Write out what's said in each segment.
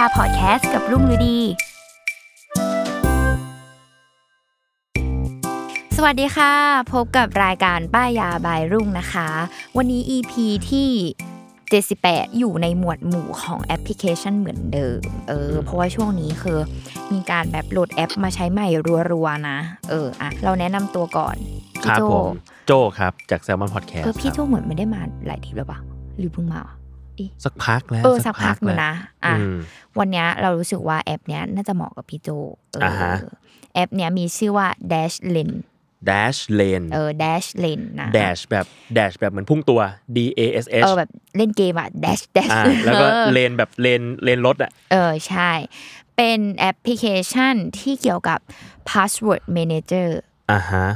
ายยาพอดแคสต์กับรุ่งฤดี สวัสดีค่ะ พบกับรายการป้ายยาบายรุ่งนะคะ วันนี้ EP ที่78 อยู่ในหมวดหมู่ของแอปพลิเคชันเหมือนเดิม เออ เพราะว่าช่วงนี้คือมีการแบบโหลดแอปมาใช้ใหม่รัวๆนะ เออ อะ เราแนะนำตัวก่อนคพี่รับโจผมโจครับ จาก Salmon Podcast เออพี่โจครับเหมือนไม่ได้มาหลายทีแล้วปะหรือเพิ่งมา สักพักแล้วเออสักพักอยู่แล้วนะอะอืมวันเนี้ยเรารู้สึกว่าแอปเนี้ยน่าจะเหมาะกับพี่โจเอออาฮะแอปเนี้ยมีชื่อว่า Dashlane Dash Lane เออ Dashlane นะ Dash แบบ Dash แบบเหมือนพุ่งตัว D A S เอ H อแบบเล่นเกมอะ Dash Dash อ่าแล้วก็เออเลนแบบเลนเลนรถอะเออใช่ เป็นแอปพลิเคชันที่เกี่ยวกับ password manager อ่าฮะ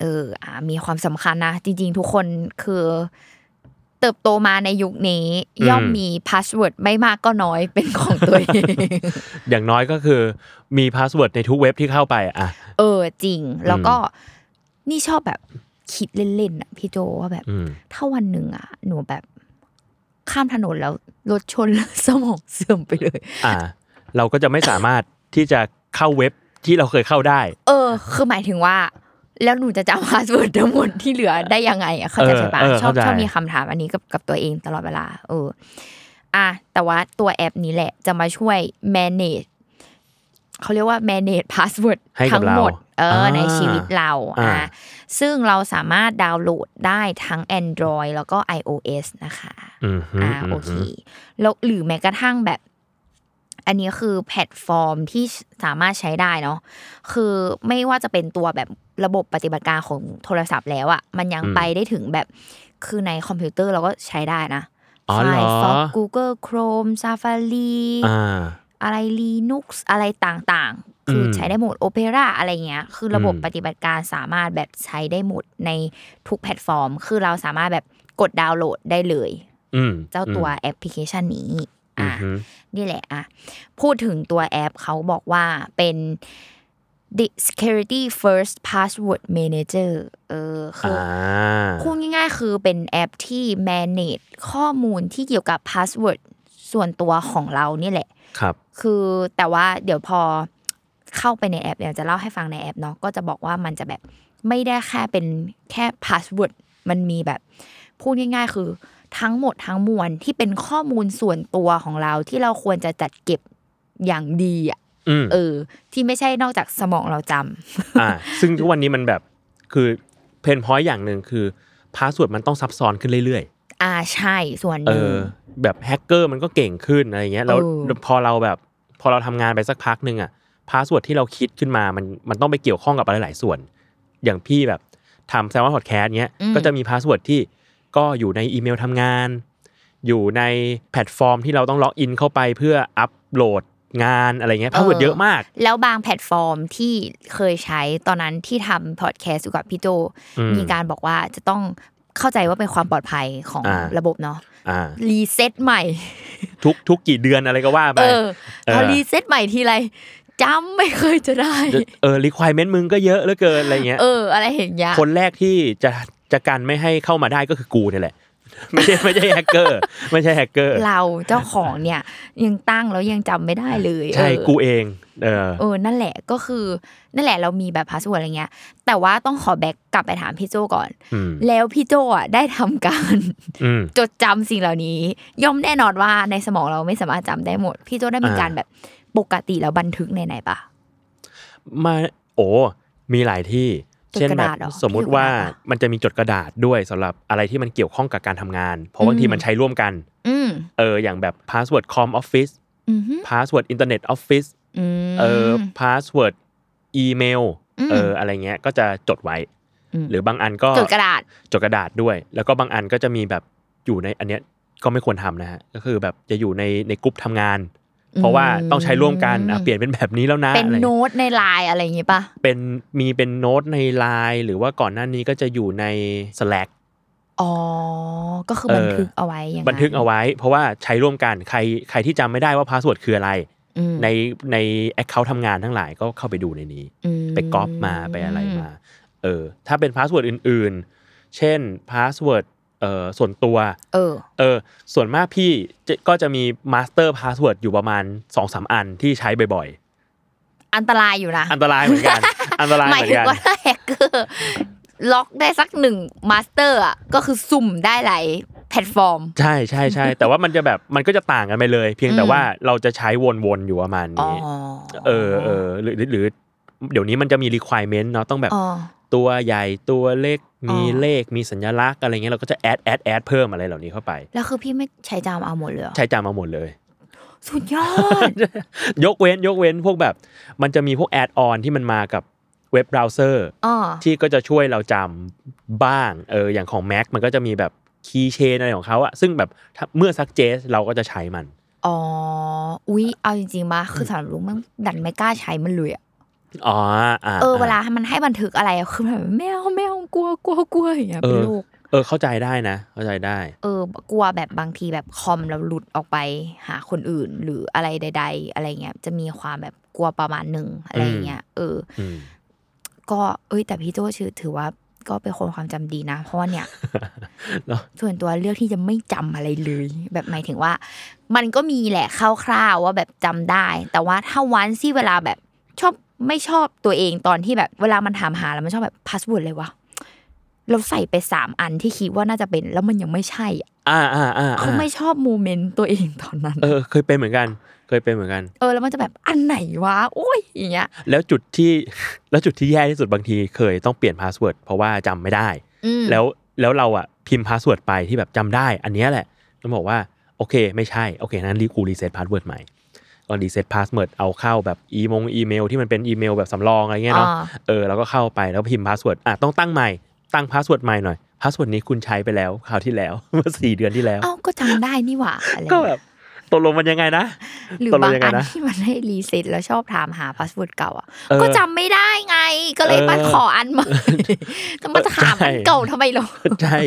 เอออ่ามีความสำคัญนะ จริง ๆ ทุกคนคือ เติบโตมาในยุคนี้อืมย่อมมี password ไม่มากก็น้อยเป็นของตัวเอง อย่างน้อยก็คือมี password ในทุกเว็บที่เข้าไปอะเออจริง แล้วก็นี่ชอบแบบคิดเล่นๆอะพี่โจว่าแบบอืมถ้าวันหนึ่งอะ หนูแบบข้ามถนนแล้วรถชนแล้วสมองเสื่อมไปเลย อ่า เราก็จะไม่สามารถที่จะเข้าเว็บที่เราเคยเข้าได้ เออ คือหมายถึงว่า แล้วหนูจะจำ password ทั้งหมดที่เหลือได้ยังไงอะเข้าใจเออใช่ปะเออชอบเข้าใจชอบมีคำถามอันนี้กับกับตัวเองตลอดเวลา เออ อะแต่ว่าตัวแอปนี้แหละ จะมาช่วย manage เขาเรียกว่า manage password ให้กับทั้งหมด เออเราในชีวิตเราอ่าอะซึ่งเราสามารถดาวน์โหลดได้ทั้ง Android แล้วก็ iOS นะคะอืมฮึอ่าอืมโอเคฮึแล้วหรือแม้กระทั่งแบบ อันนี้คือแพลตฟอร์มที่สามารถใช้ได้เนาะคือไม่ว่าจะเป็นตัวแบบระบบปฏิบัติการของโทรศัพท์แล้วอะมันยังอืมไปได้ถึงแบบคือในคอมพิวเตอร์เราก็ใช้ได้นะอ๋อเหรอ Firefox Google Chrome Safari อ่าอะไร Linux อะไรต่างๆ คืออมใช้ได้หมด Opera อะไรเงี้ย คือระบบอืมปฏิบัติการสามารถแบบใช้ได้หมดในทุกแพลตฟอร์ม คือเราสามารถแบบกดดาวน์โหลดได้เลยอืมเจ้าตัวแอปพลิเคชันนี้ อือะมฮึนี่แหละอะพูดถึงตัวแอปเขาบอกว่าเป็น the security first password manager เออคืออ่าอพูดง่ายๆ คือเป็นแอปที่ manage ข้อมูลที่เกี่ยวกับ password ส่วนตัวของเรานี่แหละ ครับ คือแต่ว่าเดี๋ยวพอเข้าไปในแอปเนี่ยจะเล่าให้ฟังในแอปเนาะก็จะบอกว่ามันจะแบบไม่ได้แค่เป็นแค่พาสเวิร์ดมันมีแบบ พูดง่ายๆ คือ ทั้งหมดทั้งมวลที่เป็นข้อมูลส่วนตัวของเราที่เราควรจะจัดเก็บอย่างดีอะอืมเออ ที่ไม่ใช่นอกจากสมองเราจำอ่าซึ่งทุกวันนี้มันแบบคือ pain point อย่างหนึ่งคือพาสเวิร์ดมันต้องซับซ้อนขึ้นเรื่อยอ่าใช่ส่วนหๆเอนึ่งอแบบแฮกเกอร์มันก็เก่งขึ้นอะไรเงี้ยแล้วเออพอเราแบบพอเราทำงานไปสักพักหนึ่งอะพาสเวิร์ดที่เราคิดขึ้นมามันมันต้องไปเกี่ยวข้องกับอะไรหลายส่วน อย่างพี่แบบทำแซมว่าพอดแคสต์เนี้ยก็จะมีพาสเวิร์ดที่ ก็อยู่ในอีเมลทำงาน อยู่ในแพลตฟอร์มที่เราต้องล็อกอินเข้าไปเพื่ออัปโหลดงานอะไรเงี้ยพาสเวิร์ดเยอะมาก แล้วบางแพลตฟอร์มที่เคยใช้ตอนนั้นที่ทำพอดแคสต์อยู่กับพี่โจอืมมีการบอกว่าจะต้องเข้าใจว่าเป็นความปลอดภัยของอ่าระบบเนาะอ่ารีเซ็ตใหม่ ทุกทุกกี่เดือนอะไรก็ว่าไปเออพอเออรีเซ็ตใหม่ทีไรจำไม่เคยจะได้ เออ requirement มึงก็เยอะเหลือเกินอะไรเงี้ย เอออะไรเห็นยะคนแรกที่จะ จะกันไม่ให้เข้ามาได้ก็คือกูเนี่ยแหละไม่ใช่ไม่ใช่แฮกเกอร์ ไม่ใช่แฮกเกอร์ เราเจ้าของเนี่ยยังตั้งแล้วยังจำไม่ได้เลย ใช่เออกูเอง เออเออนั่นแหละก็คือ นั่นแหละเรามีแบบพาสเวิร์ดอะไรเงี้ย แต่ว่าต้องขอ back กลับไปถามพี่โจก่อนอืมแล้วพี่โจอะได้ทำการอืมจดจำสิ่งเหล่านี้ ย่อมแน่นอนว่าในสมองเราไม่สามารถจำได้หมด พี่โจได้มีอ่าการแบบปกติแล้วบันทึกในไหนปะมาโอ้มีหลายที่จด เช่นกระแบดาบษเหรอสมมุติว่าพี่อยู่กระดาษปะมันจะมีจดกระดาษด้วยสำหรับอะไรที่มันเกี่ยวข้องกับการทำงาน เพราะบางทีอืมมันใช้ร่วมกันอืมเอออย่างแบบ password com office อืมฮึ password internet office อืมเออ password อีเมลอืมเอออะไรเงี้ยก็จะจดไว้อืมหรือบางอันก็จดกระดาษจดกระดาษด้วย แล้วก็บางอันก็จะมีแบบอยู่ในอันเนี้ยก็ไม่ควรทำนะฮะก็คือแบบจะอยู่ในในกลุ่มทำงาน เพราะว่าต้องใช้ร่วมกันอะเปลี่ยนเป็นแบบนี้แล้วนะเป็นอะไรเงี้ยโน้ตในไลน์อะไรอย่างงี้ปะเป็นมีเป็นโน้ตในไลน์หรือว่าก่อนหน้านี้ก็จะอยู่ใน Slack อ๋อ ก็คือเออบันทึกเอาไว้อย่างนั้นบันทึกเอาไว้ เพราะว่าใช้ร่วมกันใครใครที่จำไม่ได้ว่าพาสเวิร์ดคืออะไรอืมในใน account ทำงานทั้งหลายก็เข้าไปดูในนี้อืมไปก๊อปมาไปอะไรมา เออ ถ้าเป็นพาสเวิร์ดอื่น ๆ เช่นพาสเวิร์ด เอ่อส่วนตัว เออ เออ ส่วนมากพี่จะก็จะมี master password อยู่ประมาณ2อสอันที่ใช้บ่อยอันตรายอยู่นะๆอันตรายเหมือนกัน อันตรายหเหมายมือถึนงกันว่าถ้าแฮกเกอร์ล็อกได้สักหนึ่ง master อะก็คือสุ่มได้หลายแพลตฟอร์ม ใช่ใช่ใช่แต่ว่ามันจะแบบมันก็จะต่างกันไปเลย เพียงแต่อืมว่าเราจะใช้วนๆอยู่ประมาณอ๋อนี้เออเออหรือหรือหรือ เดี๋ยวนี้มันจะมี requirement เนาะต้องแบบอ๋อตัวใหญ่ตัวเล็ก มีอ๋อเลขมีสัญลักษณ์อะไรเงี้ยเราก็จะ add add add เพิ่มอะไรเหล่านี้เข้าไป แล้วคือพี่ไม่ใช้จามเอาหมดเลยเหรอใช้จำมาหมดเลย สุดยอด ยกเว้นยกเว้นพวกแบบ มันจะมีพวก add-on ที่มันมากับเว็บเบราว์เซอร์อ๋อที่ก็จะช่วยเราจำบ้างเอออย่างของ Mac มันก็จะมีแบบ Keychain อะไรของเขาอะซึ่งแบบถ้าเมื่อซักเจสเราก็จะใช้มัน อ๋อ อุ๊ย เอาจริงๆมาคือสำหรับลุงมันดันไม่กล้าใช้มันเลยอะ อ๋ออ่าเออเวลามันให้บันทึกอะไรอะคือแบบแมวแมวกลัวกลัวกลัวอย่างเงี้ยเอเป็นอโรคเออเข้าใจได้นะ เข้าใจได้ เออกลัวแบบบางทีแบบคอมเราหลุดออกไปหาคนอื่น หรืออะไรใด ๆ อะไรเงี้ยจะมีความแบบกลัวประมาณหนึ่งอะไรอย่างเงี้ยเอออืมก็เอ้ยแต่พี่โจชื่อถือว่าก็เป็นคนความจำดีนะ เพราะว่าเนี่ยเนอะส่วนตัวเลือกที่จะไม่จำอะไรเลย แบบหมายถึงว่า มันก็มีแหละคร่าวๆว่าแบบจำได้ แต่ว่าถ้าวันที่เวลาแบบชอบ ไม่ชอบตัวเองตอนที่แบบเวลามันถามหาแล้วมันชอบแบบพาสเวิร์ดเลยวะเราใส่ไปสามอันที่คิดว่าน่าจะเป็น แล้วมันยังไม่ใช่อะอ่าอ่าอ่าเขาไม่ชอบ moment ตัวเองตอนนั้น เออ เคยเป็นเหมือนกัน เคยเป็นเหมือนกัน เออ แล้วมันจะแบบอันไหนวะโอ้ยอย่างเงี้ย แล้วจุดที่แล้วจุดที่แย่ที่สุดบางทีเคยต้องเปลี่ยนพาสเวิร์ดเพราะว่าจำไม่ได้อืมแล้วแล้วเราอะพิมพ์พาสเวิร์ดไปที่แบบจำได้ อันเนี้ยแหละต้องบอกว่าโอเค ไม่ใช่โอเคนั้นรีกูรีเซ็ตพาสเวิร์ดใหม่ ก็รีเซ็ตพาสเวิร์ดเอาเข้าแบบอีมงอีเมลที่มันเป็นอีเมลแบบสำรองอะไรเงี้ยเนาะอ่าเออแล้วก็เข้าไปแล้วพิมพ์พาสเวิร์ดอะต้องตั้งใหม่ตั้งพาสเวิร์ดใหม่หน่อยพาสเวิร์ดนี้คุณใช้ไปแล้วคราวที่แล้วเมื่อสี่เดือนที่แล้วเอ้าก็จำได้นี่หว่าอะไรก็แบบ ตกลงมันยังไงนะหรือตกลบางงยังไงอันนะที่มันให้รีเซ็ตแล้วชอบถามหาพาสเวิร์ดเก่าอะเออก็จำไม่ได้ไง ก็เลยมาเออขออันใหม่จะมาถามอันใช่เก่าทำไมหรอใช่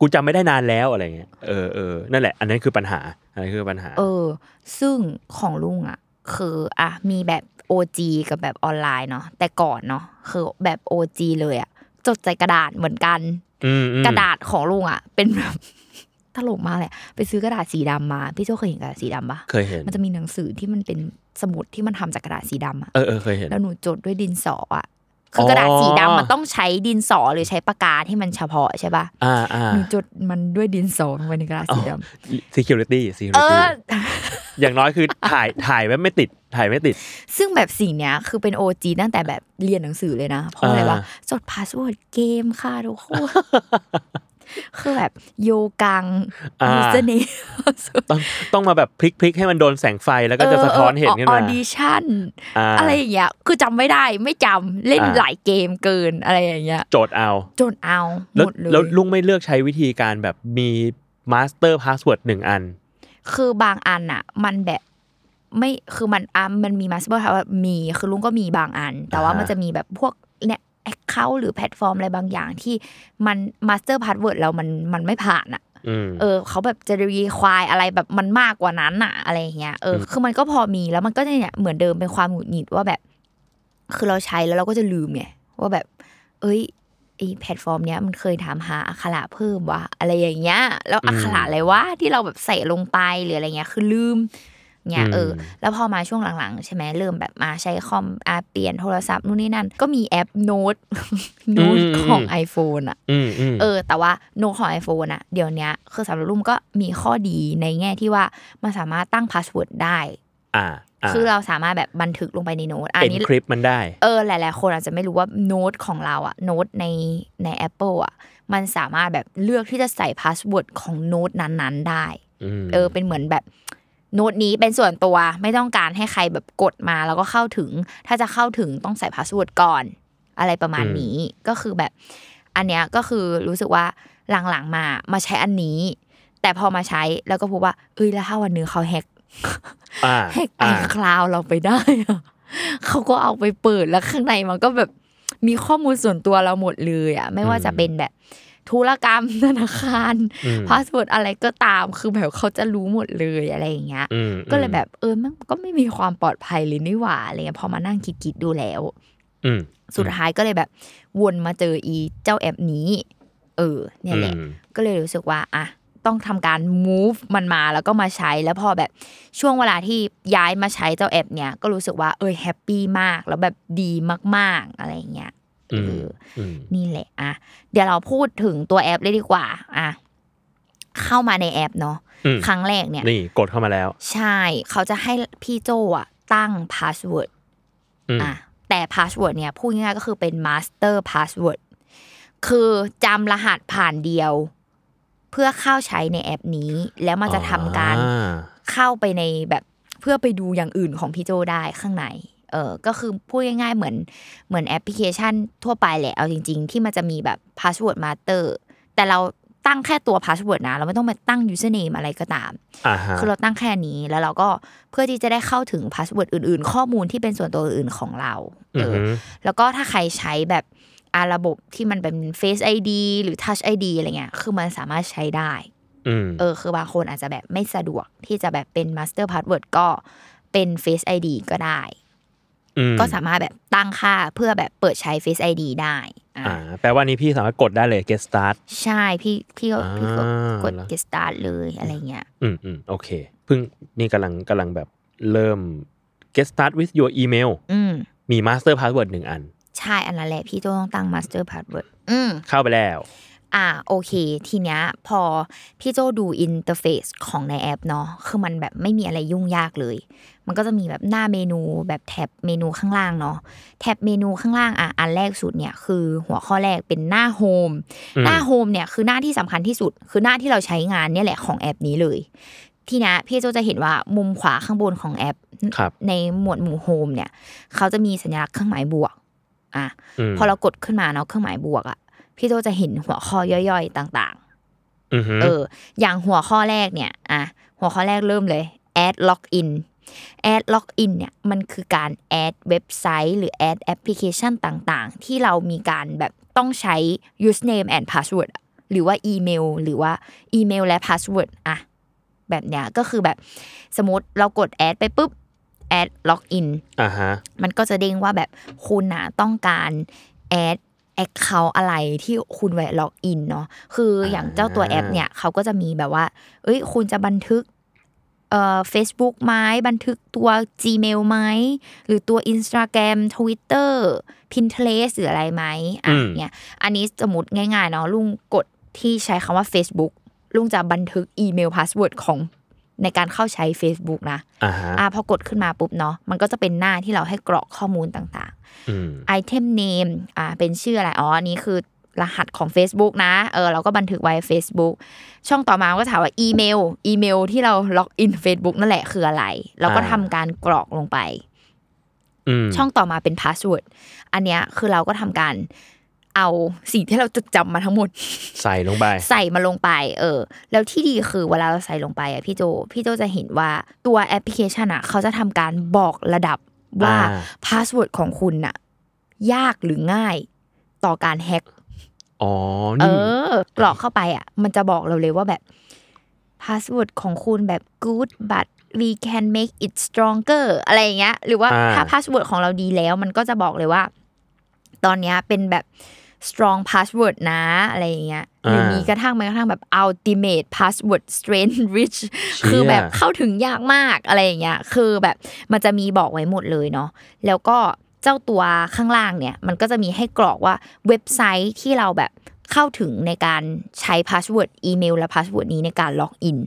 กูจำไม่ได้นานแล้วอะไรเงี้ยเออเออนั่นแหละ อันนั้นคือปัญหาอันนั้นคือปัญหา เออ ซึ่งของลุงอะ คืออะมีแบบ OG กับแบบออนไลน์เนาะแต่ก่อนเนาะคือแบบ OG เลยอะจดใจกระดาษเหมือนกันอืมอืมกระดาษของลุงอะ เป็นแบบ ตลกมากเลยไปซื้อกระดาษสีดำมา พี่โจเคยเห็นกระดาษสีดำปะเคยเห็น มันจะมีหนังสือที่มันเป็นสมุดที่มันทำจากกระดาษสีดำอะเออเออเคยเห็น แล้วหนูจดด้วยดินสออะคือกระดาษสีดำมันต้องใช้ดินสอหรือใช้ปากกาที่มันเฉพาะใช่ปะอ่าอ่าหนูจดมันด้วยดินสอลงไปในกระดาษสีดำ security เอ security ออย่างน้อยคือถ่ายถ่ายไว้ไม่ติดถ่ายไม่ติด ซึ่งแบบสิ่งเนี้ยคือเป็นโอจีตั้งแต่แบบเรียนหนังสือเลยนะ เพราะอะไรวะอ่าจดพาสเวิร์ดเกมค่ะทุกคน คือแบบโยกังอ่ายูเซเนต้องต้องมาแบบพลิกพลิกให้มันโดนแสงไฟแล้วก็จะสะท้อนเห็นขึ้นออมาดิชั่นอ่าอะไรอย่างเงี้ยคือจำไม่ได้ไม่จำเล่นอ่าหลายเกมเกินอะไรอย่างเงี้ยโจทย์เอาจนเอาหแล้วมดเลยแล้วลุงไม่เลือกใช้วิธีการแบบมี master password หนึ่งอัน คือบางอันอะ มันแบบไม่คือมันอะมันมี master ว่ามีคือลุงก็มีบางอัน แต่ว่าอ่าฮะมันจะมีแบบพวกเนี่ย account หรือแพลตฟอร์มอะไรบางอย่างที่มัน master password แล้วมันมันไม่ผ่านอะอืมเออเขาแบบจะ require อะไรแบบมันมากกว่านั้นอะอะไรอย่างเงี้ยเอออมคือมันก็พอมีแล้วมันก็จะเนี่ยเหมือนเดิมเป็นความหงุดหงิดว่าแบบ คือเราใช้แล้วเราก็จะลืมไงว่าแบบ เอ้ยไอ้แพลตฟอร์มเนี้ยมันเคยถามหาอักขระเพิ่มวะอะไรอย่างเงี้ย แล้วอักขระอะไรวะที่เราแบบใส่ลงไปหรืออะไรเงี้ย คือลืม เนี่ยเออแล้วพอมาช่วงหลังๆ ใช่ไหมเริ่มแบบมาใช้คอมอาเปลี่ยนโทรศัพท์นู่นนี่นั่น ก็มีแอปโน้ตโน้ตของ iPhone อะอืมอืมเออ แต่ว่าโน้ตของ iPhone อะเดี๋ยวเนี้ยคือสำหรับรุ่มก็มีข้อดีในแง่ที่ว่ามันสามารถตั้งพาสเวิร์ดได้อ่าอ่าคือเราสามารถแบบบันทึกลงไปในโน้ตอันเอ็นนี้คริปมันได้ เออหลาย ๆ คนอาจจะไม่รู้ว่าโน้ตของเราอะโน้ตในใน Apple อะมันสามารถแบบเลือกที่จะใส่พาสเวิร์ดของโน้ตนั้น ๆ ได้อืมเออเป็นเหมือนแบบ โน้ตนี้เป็นส่วนตัวไม่ต้องการให้ใครแบบกดมาแล้วก็เข้าถึง ถ้าจะเข้าถึงต้องใส่พาสเวิร์ดก่อน อะไรประมาณนี้ก็คือแบบ อันเนี้ยก็คือรู้สึกว่าหลังๆมามาใช้อันนี้ แต่พอมาใช้แล้วก็พบว่าเอ้ยแล้วถ้าวันหนึงเขาแฮกอ่าแฮกไออ่าคลาวเราไปได้อะเขาก็เอาไปเปิดแล้วข้างในมันก็แบบมีข้อมูลส่วนตัวเราหมดเลยอะ ไม่ว่าจะเป็นแบบ ธุรกรรมธนาคารอืมพาสเวิร์ดอะไรก็ตามคือแบบเขาจะรู้หมดเลยอะไรอย่างเงี้ยอืมก็เลยแบบเออมันก็ไม่มีความปลอดภัยเลยนี่หว่าอะไรเงี้ยพอมานั่งคิดๆดูแล้วอืมสุดท้ายก็เลยแบบวนมาเจออีเจ้าแอปนี้ เออ เนี่ยแหละอืมก็เลยรู้สึกว่าอะต้องทำการ move มันมาแล้วก็มาใช้แล้วพอแบบช่วงเวลาที่ย้ายมาใช้เจ้าแอปเนี่ยก็รู้สึกว่าเออแฮปปี้มากแล้วแบบดีมาก ๆอะไรอย่างเงี้ยอืม เอออืมนี่แหละอะเดี๋ยวเราพูดถึงตัวแอปเลยดีกว่าอะเข้ามาในแอปเนาะอืมครั้งแรกเนี่ยนี่กดเข้ามาแล้ว ใช่ เขาจะให้พี่โจอะตั้งพาสเวิร์ดอืมอะแต่พาสเวิร์ดเนี่ยพูดง่ายๆก็คือเป็น master password คือจำรหัสผ่านเดียว เพื่อเข้าใช้ในแอปนี้ แล้วมันจะทำการอ่าเข้าไปในแบบเพื่อไปดูอย่างอื่นของพี่โจได้ข้างใน เออก็คือพูดง่าย ๆ เหมือนเหมือนแอปพลิเคชันทั่วไปแหละเอาจริง ๆ ที่มันจะมีแบบ password master แต่เราตั้งแค่ตัวพาสเวิร์ดนะ เราไม่ต้องมาตั้ง username อะไรก็ตามอ่าฮะคือเราตั้งแค่นี้แล้วเราก็เพื่อที่จะได้เข้าถึงพาสเวิร์ดอื่น ๆ ข้อมูลที่เป็นส่วนตัวอื่นของเราเออือมอแล้วก็ถ้าใครใช้แบบอาระบบที่มันเป็น Face ID หรือ Touch ID อะไรเงี้ยคือมันสามารถใช้ได้อืมเออ คือบางคนอาจจะแบบไม่สะดวกที่จะแบบเป็น Master Password ก็เป็น Face ID ก็ได้ม ก็สามารถแบบตั้งค่าเพื่อแบบเปิดใช้ Face ID ได้อ่าอ่าแปลว่านี้พี่สามารถกดได้เลย get start ใช่พี่พี่ก็พี่ก็อ่ากด get start เลยอะไรเงี้ยอืมอืมโอเคเพิ่งนี่กำลังกำลังแบบเริ่ม get start with your email อืมมี master password หนึ่งอัน ใช่อันนั้นแหละพี่ต้องตั้ง Master Password อืมเข้าไปแล้ว อ่าโอเค ทีเนี้ยพอพี่โจดู interface ของในแอปเนาะคือมันแบบไม่มีอะไรยุ่งยากเลย มันก็จะมีแบบหน้าเมนูแบบ tab เมนูข้างล่างเนาะ tab เมนูข้างล่างอะอันแรกสุดเนี่ยคือหัวข้อแรกเป็นหน้าโฮมอืมหน้าโฮมเนี่ยคือหน้าที่สำคัญที่สุด คือหน้าที่เราใช้งานเนี่ยแหละของแอปนี้เลยทีเนี้ยพี่โจจะเห็นว่ามุมขวาข้างบนของแอปครับในหมวดหมู่โฮมเนี่ย เขาจะมีสัญลักษณ์เครื่องหมายบวก อะมพอเรากดขึ้นมาเนาะเครื่องหมายบวกอะ พี่โจจะเห็นหัวข้อย่อยๆต่างอือฮึๆเออ อย่างหัวข้อแรกเนี่ย อะ หัวข้อแรกเริ่มเลย add login add login เนี่ยมันคือการ add เว็บไซต์ หรือ add แอปพลิเคชันต่างๆ ที่เรามีการแบบต้องใช้ username and password อะหรือว่าอีเมล หรือว่าอีเมลและ password อะแบบเนี้ยก็คือแบบสมมติเรากด add ไปปุ๊บ add login อ่าฮะมันก็จะเด้งว่าแบบคุณน่ะต้องการ add account อะไรที่คุณไว้ล็อกอินเนาะคืออย่างเจ้าตัวแอปเนี่ยเขาก็จะมีแบบว่า เอ้ย คุณจะบันทึกเอ่อ Facebook ไหมบันทึกตัว Gmail ไหมหรือตัว Instagram Twitter Pinterest หรืออะไรไหมอะอืมเนี่ยอันนี้สมมติง่ายๆเนาะลุงกดที่ใช้คำว่า Facebook ลุงจะบันทึกอีเมลพาสเวิร์ดของ ในการเข้าใช้ Facebook นะอ่าฮะอ่าพอกดขึ้นมาปุ๊บเนาะมันก็จะเป็นหน้าที่เราให้กรอกข้อมูลต่างอืมๆ item name อ่าเป็นชื่ออะไรอ๋ออันนี้คือรหัสของ Facebook นะ เออเราก็บันทึกไว้ Facebook ช่องต่อมาก็ถามว่าอีเมล อีเมลที่เราล็อกอิน Facebook นั่นแหละคืออะไร เราก็อ่าทำการกรอกลงไปอืมช่องต่อมาเป็นพาสเวิร์ด อันเนี้ยคือเราก็ทำการ เอาสิ่งที่เราจดจำมาทั้งหมด ใส่ลงไป ใส่มาลงไป เออ แล้วที่ดีคือเวลาเราใส่ลงไปอะพี่โจ พี่โจจะเห็นว่าตัวแอปพลิเคชันอะ เขาจะทำการบอกระดับว่าอ่าพาสเวิร์ดของคุณน่ะ ยากหรือง่ายต่อการแฮ็กอ๋อเอนี่อกรอกเข้าไปอะ มันจะบอกเราเลยว่าแบบพาสเวิร์ดของคุณแบบ good but we can make it stronger อะไรอย่างเงี้ย หรือว่าอ่าถ้าพาสเวิร์ดของเราดีแล้ว มันก็จะบอกเลยว่า ตอนเนี้ยเป็นแบบ strong password นะอะไรอย่างเงี้ยหรือมีกระทั่งแม้กระทั่งแบบ ultimate password strength reached คือแบบเข้าถึงยากมากอะไรอย่างเงี้ยคือแบบมันจะมีบอกไว้หมดเลยเนาะแล้วก็เจ้าตัวข้างล่างเนี่ย มันก็จะมีให้กรอกว่าเว็บไซต์ที่เราแบบเข้าถึงในการใช้ password อีเมลและ password นี้ในการ login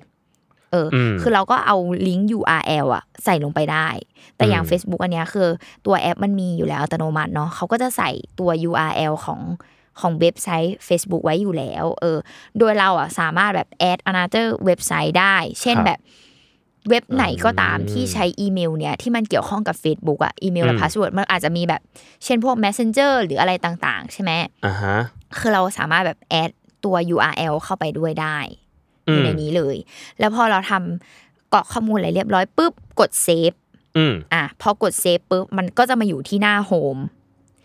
เอออมคือเราก็เอาลิงก์ URL อะใส่ลงไปได้ แต่อย่างอืม Facebook อันเนี้ยคือตัวแอปมันมีอยู่แล้วอัตโนมัติเนาะเขาก็จะใส่ตัว URL ของของเว็บไซต์ Facebook ไว้อยู่แล้ว เออ โดยเราอะสามารถแบบ add another website ได้ เช่นครับแบบเว็บไหนก็ตามอืมที่ใช้อีเมลเนี่ยที่มันเกี่ยวข้องกับ Facebook อะอีเมลและอืม password มันอาจจะมีแบบ เช่นพวก Messenger หรืออะไรต่าง ๆ ใช่ไหมอ่าฮะคือเราสามารถแบบแอดตัว URL เข้าไปด้วยได้ อยู่ในนี้เลยอืม แล้วพอเราทำกรอกข้อมูลอะไรเรียบร้อยปุ๊บกด save อืมอะพอกด save ปุ๊บมันก็จะมาอยู่ที่หน้าโฮม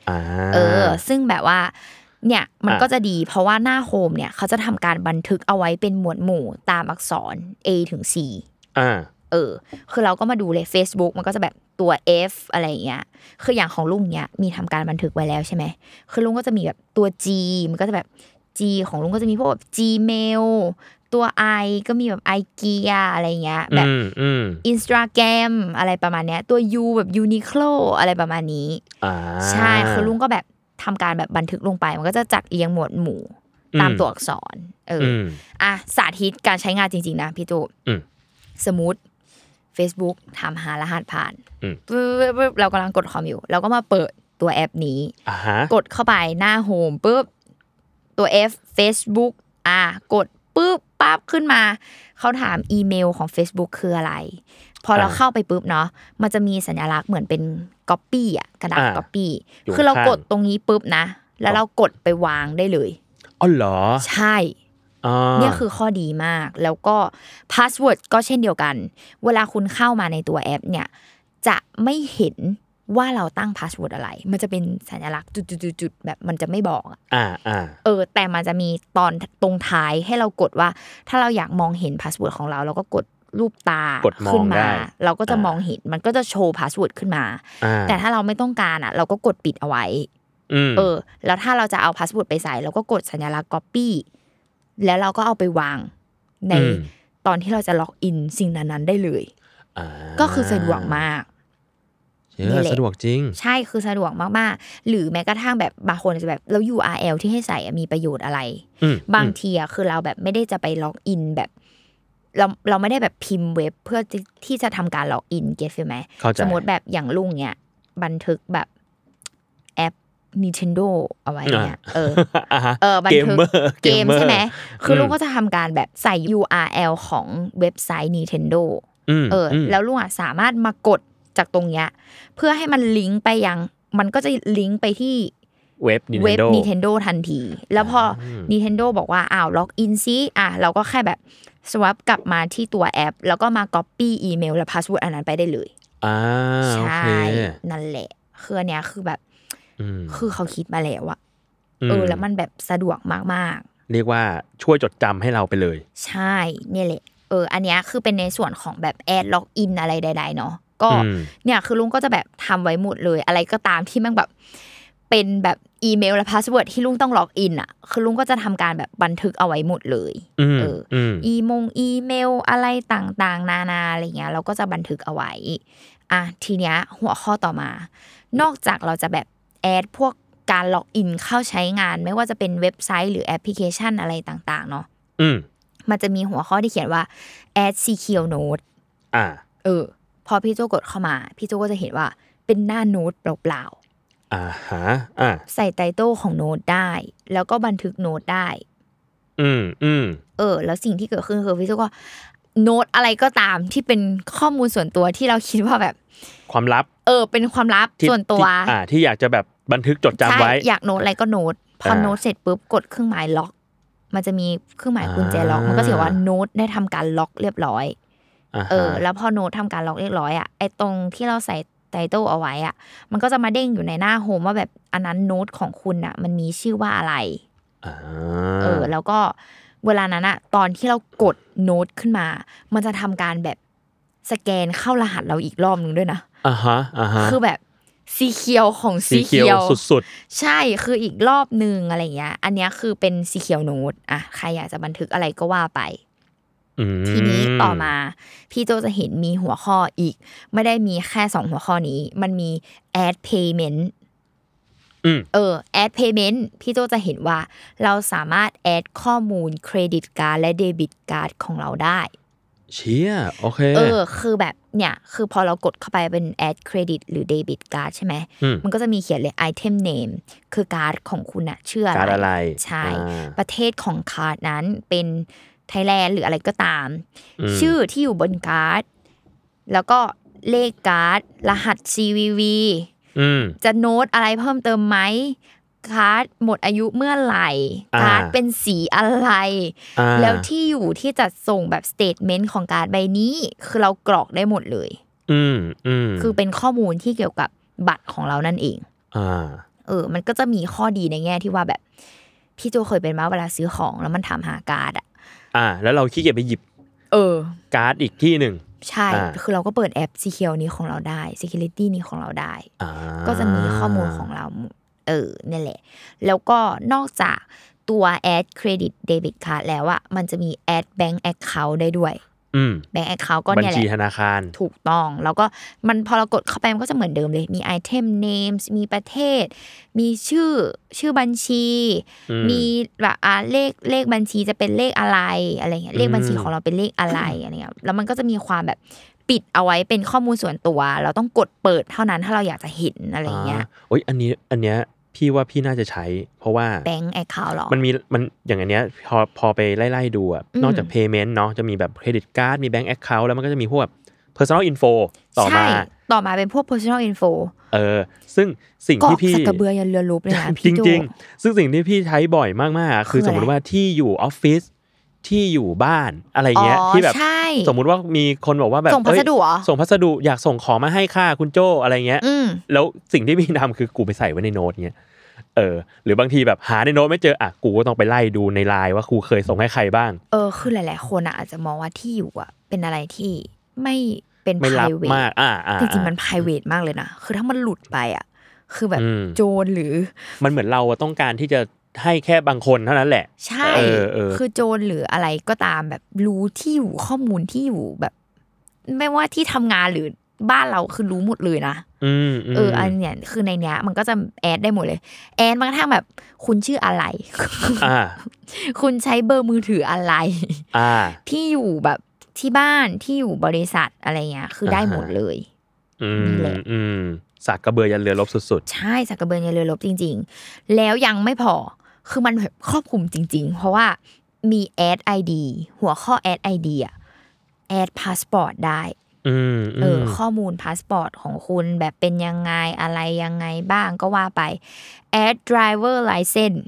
อ่าเออ ซึ่งแบบว่าเนี่ยมันอะก็จะดีเพราะว่าหน้า home เนี่ยเขาจะทำการบันทึกเอาไว้เป็นหมวดหมู่ตามอักษร A ถึง Z อ่าเออ คือเราก็มาดูเลย Facebook มันก็จะแบบตัว F อะไรอย่างเงี้ย คืออย่างของลุงเนี้ยมีทำการบันทึกไว้แล้วใช่ไหม คือลุงก็จะมีแบบตัว G มันก็จะแบบ G ของลุงก็จะมีพวกแบบ Gmail ตัว I ก็มีแบบ IKEA อะไรเงี้ยแบบอืมอืม Instagram อะไรประมาณเนี้ย ตัว U แบบ Uniqlo อะไรประมาณนี้อ่าใช่คือลุงก็แบบทำการแบบบันทึกลงไป มันก็จะจัดเรียงหมวดหมู่อืมตามตัวอักษร เออออืมอะสาธิตการใช้งานจริง ๆ นะพี่ตูอืมสมมติ Facebook ถามหารหัสผ่านอืมปึ๊บปึ๊บปึ๊บเรากำลังกดคอมอยู่ เราก็มาเปิดตัวแอปนี้อ่าฮะกดเข้าไปหน้า home ปุ๊บตัว F Facebook อะกด ปุ๊บปั๊บขึ้นมาเขาถามอีเมลของ Facebook คืออะไร พอเราอ่าเข้าไปปุ๊บเนาะมันจะมีสัญลักษณ์เหมือนเป็นก๊อปปี้อะกระดาษอ่าก๊อปปี้อยู่คือเราค้างกดตรงนี้ปุ๊บนะ แล้วเรากดไปวางได้เลยอ๋อเหรอ ใช่อ่าเนี่ยคือข้อดีมาก แล้วก็ password ก็เช่นเดียวกัน เวลาคุณเข้ามาในตัวแอปเนี่ย จะไม่เห็น ว่าเราตั้ง password อะไร มันจะเป็นสัญลักษณ์จุดๆๆๆแบบมันจะไม่บอกอะอ่าอ่าเออ แต่มันจะมีตอนตรงท้ายให้เรากดว่า ถ้าเราอยากมองเห็น password ของเราเราก็กดรูปตากดมองขึ้นมาได้เราก็จะอ่ามองเห็นมันก็จะโชว์ password ขึ้นมาอ่าแต่ถ้าเราไม่ต้องการอะ เราก็กดปิดเอาไว้อืมเออ แล้วถ้าเราจะเอา password ไปใส่เราก็กดสัญลักษณ์ copy แล้วเราก็เอาไปวางในอืมตอนที่เราจะ login สิ่งนั้นๆได้เลยอ่าก็คือสะดวกมากเย นี่อะแหละสะดวกจริง ใช่คือสะดวกมากๆ หรือแม้กระทั่งแบบบางคนจะแบบแล้ว URL ที่ให้ใส่อะมีประโยชน์อะไรอืมบางทีอะคือเราแบบไม่ได้จะไป login แบบเราเราไม่ได้แบบพิมพ์เว็บเพื่อที่ที่จะทำการ login get ไหมเข้าใจสมมติแบบอย่างลุงเนี่ยบันทึกแบบแอป Nintendo เอาไว้เนี่ยเอออ่าฮะเออบันทึกเกมเมอร์เกมใช่ไหมคือลุงก็จะทำการแบบใส่ URL ของเว็บไซต์ Nintendo มเอออมแล้วลุงอะสามารถมากด จากตรงเนี้ยเพื่อให้มันลิงก์ไปยัง มันก็จะลิงก์ไปที่เว็บเว็บ Nintendo Nintendo ทันที แล้วพออม Nintendo บอกว่าอ้าว login ซิอะเราก็แค่แบบ swap กลับมาที่ตัวแอป แล้วก็มา copy อีเมลและ password อันนั้นไปได้เลยอ่าใช่โอเคนั่นแหละคืออันเนี้ยคือแบบอืมคือเขาคิดมาแล้วอะมเออแล้วมันแบบสะดวกมากๆ เรียกว่าช่วยจดจำให้เราไปเลย ใช่เนี่ยแหละเอออันเนี้ยคือเป็นในส่วนของแบบ add login อะไรใดๆเนาะ ก็อืมเนี่ยคือลุงก็จะแบบทำไว้หมดเลย อะไรก็ตามที่มันแบบเป็นแบบอีเมลและ password ที่ลุงต้อง login อะ คือลุงก็จะทำการแบบบันทึกเอาไว้หมดเลยอืมเอออืมอีมงอีเมลอะไรต่างๆ นานาอะไรเงี้ยเราก็จะบันทึกเอาไว้อะทีเนี้ยหัวข้อต่อมา นอกจากเราจะแบบ add พวกการ login เข้าใช้งาน ไม่ว่าจะเป็นเว็บไซต์หรือแอปพลิเคชันอะไรต่างๆ เนาะอืมมันจะมีหัวข้อที่เขียนว่า add secure note อ่า เออพ อพี่โจกดเข้ามา พี่โจก็จะเห็นว่าเป็นหน้าโน้ตเปล่าอ่าฮะอ่าๆใส่ title ของโน้ตได้ แล้วก็บันทึกโน้ตได้ อืมอืมเออ แล้วสิ่งที่เกิดขึ้นคือพี่โจก็โน้ตอะไรก็ตามที่เป็นข้อมูลส่วนตัวที่เราคิดว่าแบบ ความลับ เออ เป็นความลับที่ส่วนตัวที่อ่า ที่อยากจะแบบบันทึกจดจำใช่ไว้ อยากโน้ตอะไรก็โน้ตพออ่าโน้ตเสร็จปุ๊บกดเครื่องหมายล็อก มันจะมีเครื่องหมายกุญแจล็อก มันก็ถือว่าโน้ตได้ทำการล็อกเรียบร้อยอ่าฮะ เออ แล้วพอโน้ตทำการล็อกเรียบร้อยอะไอตรงที่เราใส่ title เอาไว้อะ มันก็จะมาเด้งอยู่ในหน้าโฮมว่าแบบอันนั้นโน้ตของคุณอะ มันมีชื่อว่าอะไรอ่าเออ แล้วก็เวลานั้นอะตอนที่เรากดโน้ตขึ้นมา มันจะทำการแบบสแกนเข้ารหัสเราอีกรอบนึงด้วยนะอ่าฮะอ่าฮะคือแบบสีเขียวของสีสีเขีเขียยววสุดใช่คืออีกรอบนึงอะไรเงี้ย อันเนี้ยคือเป็นสีเขียวโน้ตอะใครอยากจะบันทึกอะไรก็ว่าไปๆอืม ทีนี้ต่อมาพี่โจจะเห็นมีหัวข้ออีก ไม่ได้มีแค่สองหัวข้อนี้ มันมี add payment อืมเออ add payment พี่โจจะเห็นว่า เราสามารถ add ข้อมูล credit card และ debit card ของเราได้ เชี่ยโอเค เออ คือแบบเนี่ย คือพอเรากดเข้าไปเป็น add credit หรือ debit card ใช่ไหมอืมมันก็จะมีเขียนเลย item name คือการ์ดของคุณอะชื่ออะไรการ์ดอะไรใช่อ่าประเทศของการ์ดนั้นเป็น ไทยแลนด์หรืออะไรก็ตามอืมชื่อที่อยู่บนการ์ด แล้วก็เลขการ์ด รหัส CVV อืมจะโน้ตอะไรเพิ่มเติมไหมการ์ดหมดอายุเมื่อไหร่อ่าการ์ดเป็นสีอะไรอ่าแล้วที่อยู่ที่จะส่งแบบ statement ของการ์ดใบนี้ คือเรากรอกได้หมดเลย อืมอืมคือเป็นข้อมูลที่เกี่ยวกับบัตรของเรานั่นเองอ่าเออ มันก็จะมีข้อดีในแง่ที่ว่าแบบ พี่โจเคยเป็นมาเวลาซื้อของแล้วมันถามหาการ์ดอะ อ่า แล้วเราขี้เกียจไปหยิบ เออ การ์ดอีกที่หนึ่งใช่อ่าคือเราก็เปิดแอป Secure นี้ของเราได้ Security นี้ของเราได้อ่าก็จะมีข้อมูลของเรา เออนี่นแหละ แล้วก็นอกจากตัว Add Credit Debit Card แล้วอะมันจะมี Add Bank Account ได้ด้วย อืม Bank Account ก็บัญเนี่ยแหชีละธนาคารถูกต้อง แล้วก็มันพอเรากดเข้าไปมันก็จะเหมือนเดิมเลย มี Item Names มีประเทศ มีชื่อชื่อบัญชีอืมมีแบบอ่าเลขเลขบัญชีจะเป็นเลขอะไรอะไรเงี้ยเลขบัญชีอืมของเราเป็นเลขอะไรอะไรเงี้ยแล้วมันก็จะมีความแบบปิดเอาไว้เป็นข้อมูลส่วนตัว เราต้องกดเปิดเท่านั้นถ้าเราอยากจะเห็นอะไรเงี้ยาโอ้ยอันนี้อันเนี้ย พี่ว่าพี่น่าจะใช้ เพราะว่า bank account หรอ มันมีมันอย่างอันเนี้ยพอพอไปไล่ๆดูอะอืมนอกจาก payment เนาะจะมีแบบ credit card มี bank account แล้วมันก็จะมีพวกแบบ personal info ต่อมาใช่ต่อมาเป็นพวก personal info เออ ซึ่งสิ่งก็ที่พี่สักกระเบือยันเรือรบเลยนะจพี่โจริงๆซึ่งสิ่งที่พี่ใช้บ่อยมากๆ คือคืออะไรสมมติว่าที่อยู่ออฟฟิศ ที่อยู่บ้านอะไรเงี้ยอ๋อที่แบบใช่สมมุติว่ามีคนบอกว่าแบบส่งพัสดุเหรอเอ้ยส่งพัสดุอยากส่งของมาให้ค่าคุณโจอะไรเงี้ยอืมแล้วสิ่งที่พี่ทำคือกูไปใส่ไว้ในโน้ตเงี้ยเออหรือบางทีแบบหาในโน้ตไม่เจออะกูก็ต้องไปไล่ดูในไลน์ว่ากูเคยส่งให้ใครบ้าง เออคือหลาย ๆ คนอะอาจจะมองว่าที่อยู่อะเป็นอะไรที่ไม่เป็นไม่รับ private มากอ่าอ่าจริงๆมัน private มากเลยนะคือถ้ามันหลุดไปอะคือแบบอืมโจรหรือ มันเหมือนเราอะต้องการที่จะ ให้แค่บางคนเท่านั้นแหละ ใช่เออเออคือโจรหรืออะไรก็ตามแบบรู้ที่อยู่ข้อมูลที่อยู่แบบ ไม่ว่าที่ทำงานหรือบ้านเราคือรู้หมดเลยนะอืมมเอออันเนี้ยคือในเนี้ย มันก็จะแอดได้หมดเลย แอดมากระทั่งแบบ คุณชื่ออะไรอ่าคุณใช้เบอร์มือถืออะไรอ่าที่อยู่แบบที่บ้านที่อยู่บริษัทอะไรเงี้ย คือได้อ่าฮะหมดเลยอืนี่มแหละอืมสากกะเบือยันเรือรบสุดใช่สากกะเบือยันเรือรบจริง ๆ แล้วยังไม่พอ คือมันแบบครอบคลุมจริง ๆ เพราะว่ามี add ID หัวข้อ add ID อะ add พาสปอร์ตได้ๆอืมเออมอข้อมูลพาสปอร์ตของคุณแบบเป็นยังไงอะไรยังไงบ้างก็ว่าไปแอด driver license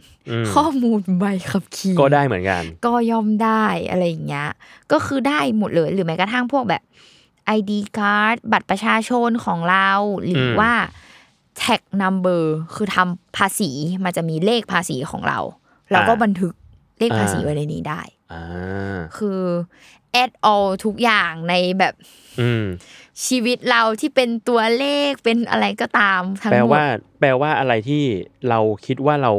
มข้อมูลใบขับขี่ก็ได้เหมือนกัน ก็ย่อมได้อะไรอย่างเงี้ยก็คือได้หมดเลยหรือแม้กระทั่งพวกแบบ ID card บัตรประชาชนของเรา หรือ อมว่า tag number คือทำภาษีมันจะมีเลขภาษีของเราเราก็บันทึกเลขภาษีไว้ในนี้ได้อ่าคือ add all ทุกอย่างในแบบอืมชีวิตเราที่เป็นตัวเลขเป็นอะไรก็ตามทั้งแปลหมดว่า แปลว่าอะไรที่เราคิดว่าเรา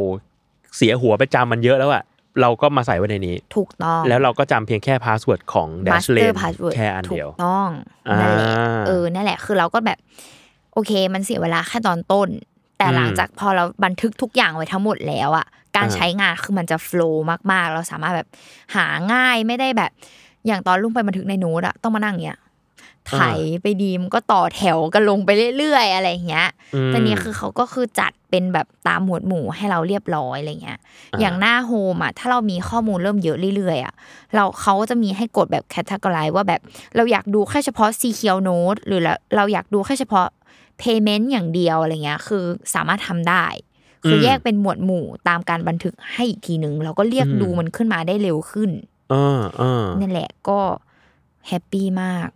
เสียหัวไปจำมันเยอะแล้วอะเราก็มาใส่ไว้ในนี้ ถูกต้อง แล้วเราก็จำเพียงแค่ password ของ Dashlane master password แค่อันเดียว ถูกต้องอ่านั่นั่นแหละเออนั่นแหละคือเราก็แบบ โอเค มันเสียเวลาแค่ตอนต้น แต่อืมหลังจากพอเราบันทึกทุกอย่างไว้ทั้งหมดแล้วอะการอ่าใช้งานคือมันจะ flow มากๆ เราสามารถแบบหาง่ายไม่ได้แบบ อย่างตอนลุงไปบันทึกในโน้ตอะต้องมานั่งเนี้ยไถไปดีมนก็ต่อแถวกันลงไปเรื่อยๆ อะไรอย่างเงี้ยมแต่นี่คือเขาก็คือจัดเป็นแบบตามหมวดหมู่ให้เราเรียบร้อยอะไรเงี้ยอ่าอย่างหน้าโฮมอะถ้าเรามีข้อมูลเริ่มเยอะเรื่อยๆอะเราเขาก็จะมีให้กดแบบแคตตากรายว่าแบบเราอยากดูแค่เฉพาะ CQL Note หรือเราเราอยากดูแค่เฉพาะ Payment อย่างเดียวอะไรเงี้ยคือสามารถทำได้ คือแยกเป็นหมวดหมู่ตามการบันทึกให้อีกทีหนึ่งเราก็เรียกดูมันขึ้นมาได้เร็วขึ้นเออเออนั่นแหละก็แฮปปี้มาก